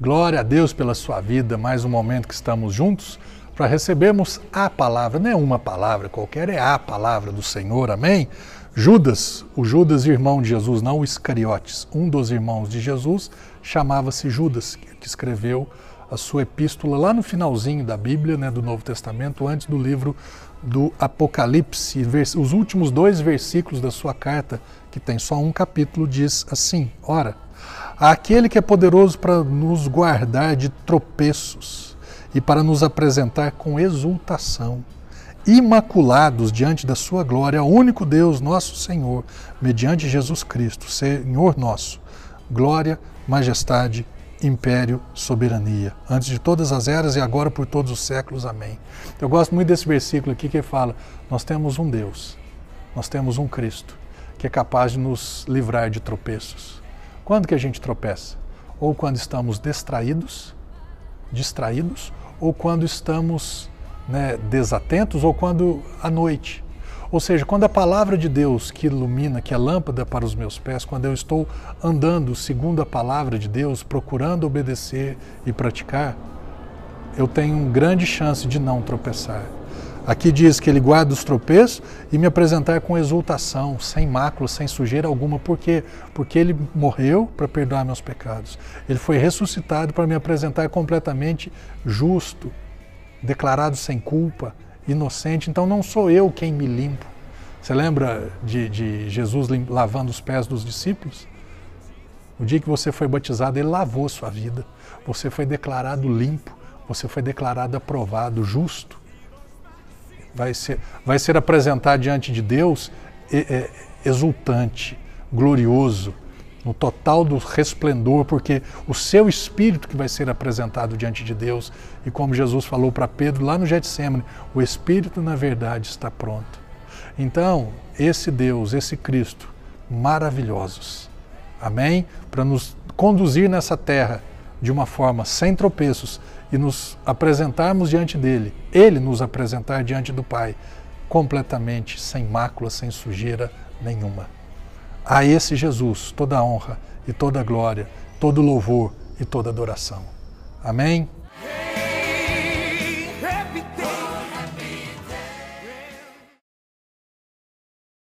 Glória a Deus pela sua vida, mais um momento que estamos juntos para recebermos a palavra, não é uma palavra qualquer, é a palavra do Senhor, amém? Judas, o Judas, irmão de Jesus, não o Iscariotes, um dos irmãos de Jesus, chamava-se Judas, que escreveu a sua epístola lá no finalzinho da Bíblia, né, do Novo Testamento, antes do livro do Apocalipse. Os últimos dois versículos da sua carta, que tem só um capítulo, diz assim: Ora, aquele que é poderoso para nos guardar de tropeços e para nos apresentar com exultação, imaculados diante da sua glória, ao único Deus, nosso Senhor, mediante Jesus Cristo, Senhor nosso, glória, majestade, império, soberania, antes de todas as eras e agora por todos os séculos. Amém. Eu gosto muito desse versículo aqui que fala: nós temos um Deus, nós temos um Cristo que é capaz de nos livrar de tropeços. Quando que a gente tropeça? Ou quando estamos distraídos, distraídos, ou quando estamos né, desatentos, ou quando à noite. Ou seja, quando a palavra de Deus que ilumina, que é lâmpada para os meus pés, quando eu estou andando segundo a palavra de Deus, procurando obedecer e praticar, eu tenho grande chance de não tropeçar. Aqui diz que ele guarda os tropeços e me apresentar com exultação, sem mácula, sem sujeira alguma. Por quê? Porque ele morreu para perdoar meus pecados. Ele foi ressuscitado para me apresentar completamente justo, declarado sem culpa, inocente. Então não sou eu quem me limpo. Você lembra de, de Jesus lavando os pés dos discípulos? O dia que você foi batizado, ele lavou sua vida. Você foi declarado limpo, você foi declarado aprovado, justo vai ser, vai ser apresentado diante de Deus é, exultante, glorioso, no total do resplendor, porque o seu espírito que vai ser apresentado diante de Deus, e como Jesus falou para Pedro lá no Getsemane, o espírito na verdade está pronto. Então, esse Deus, esse Cristo, maravilhosos. Amém? Para nos conduzir nessa terra de uma forma sem tropeços e nos apresentarmos diante dele, ele nos apresentar diante do Pai, completamente sem mácula, sem sujeira nenhuma. A esse Jesus toda honra e toda glória, todo louvor e toda adoração. Amém?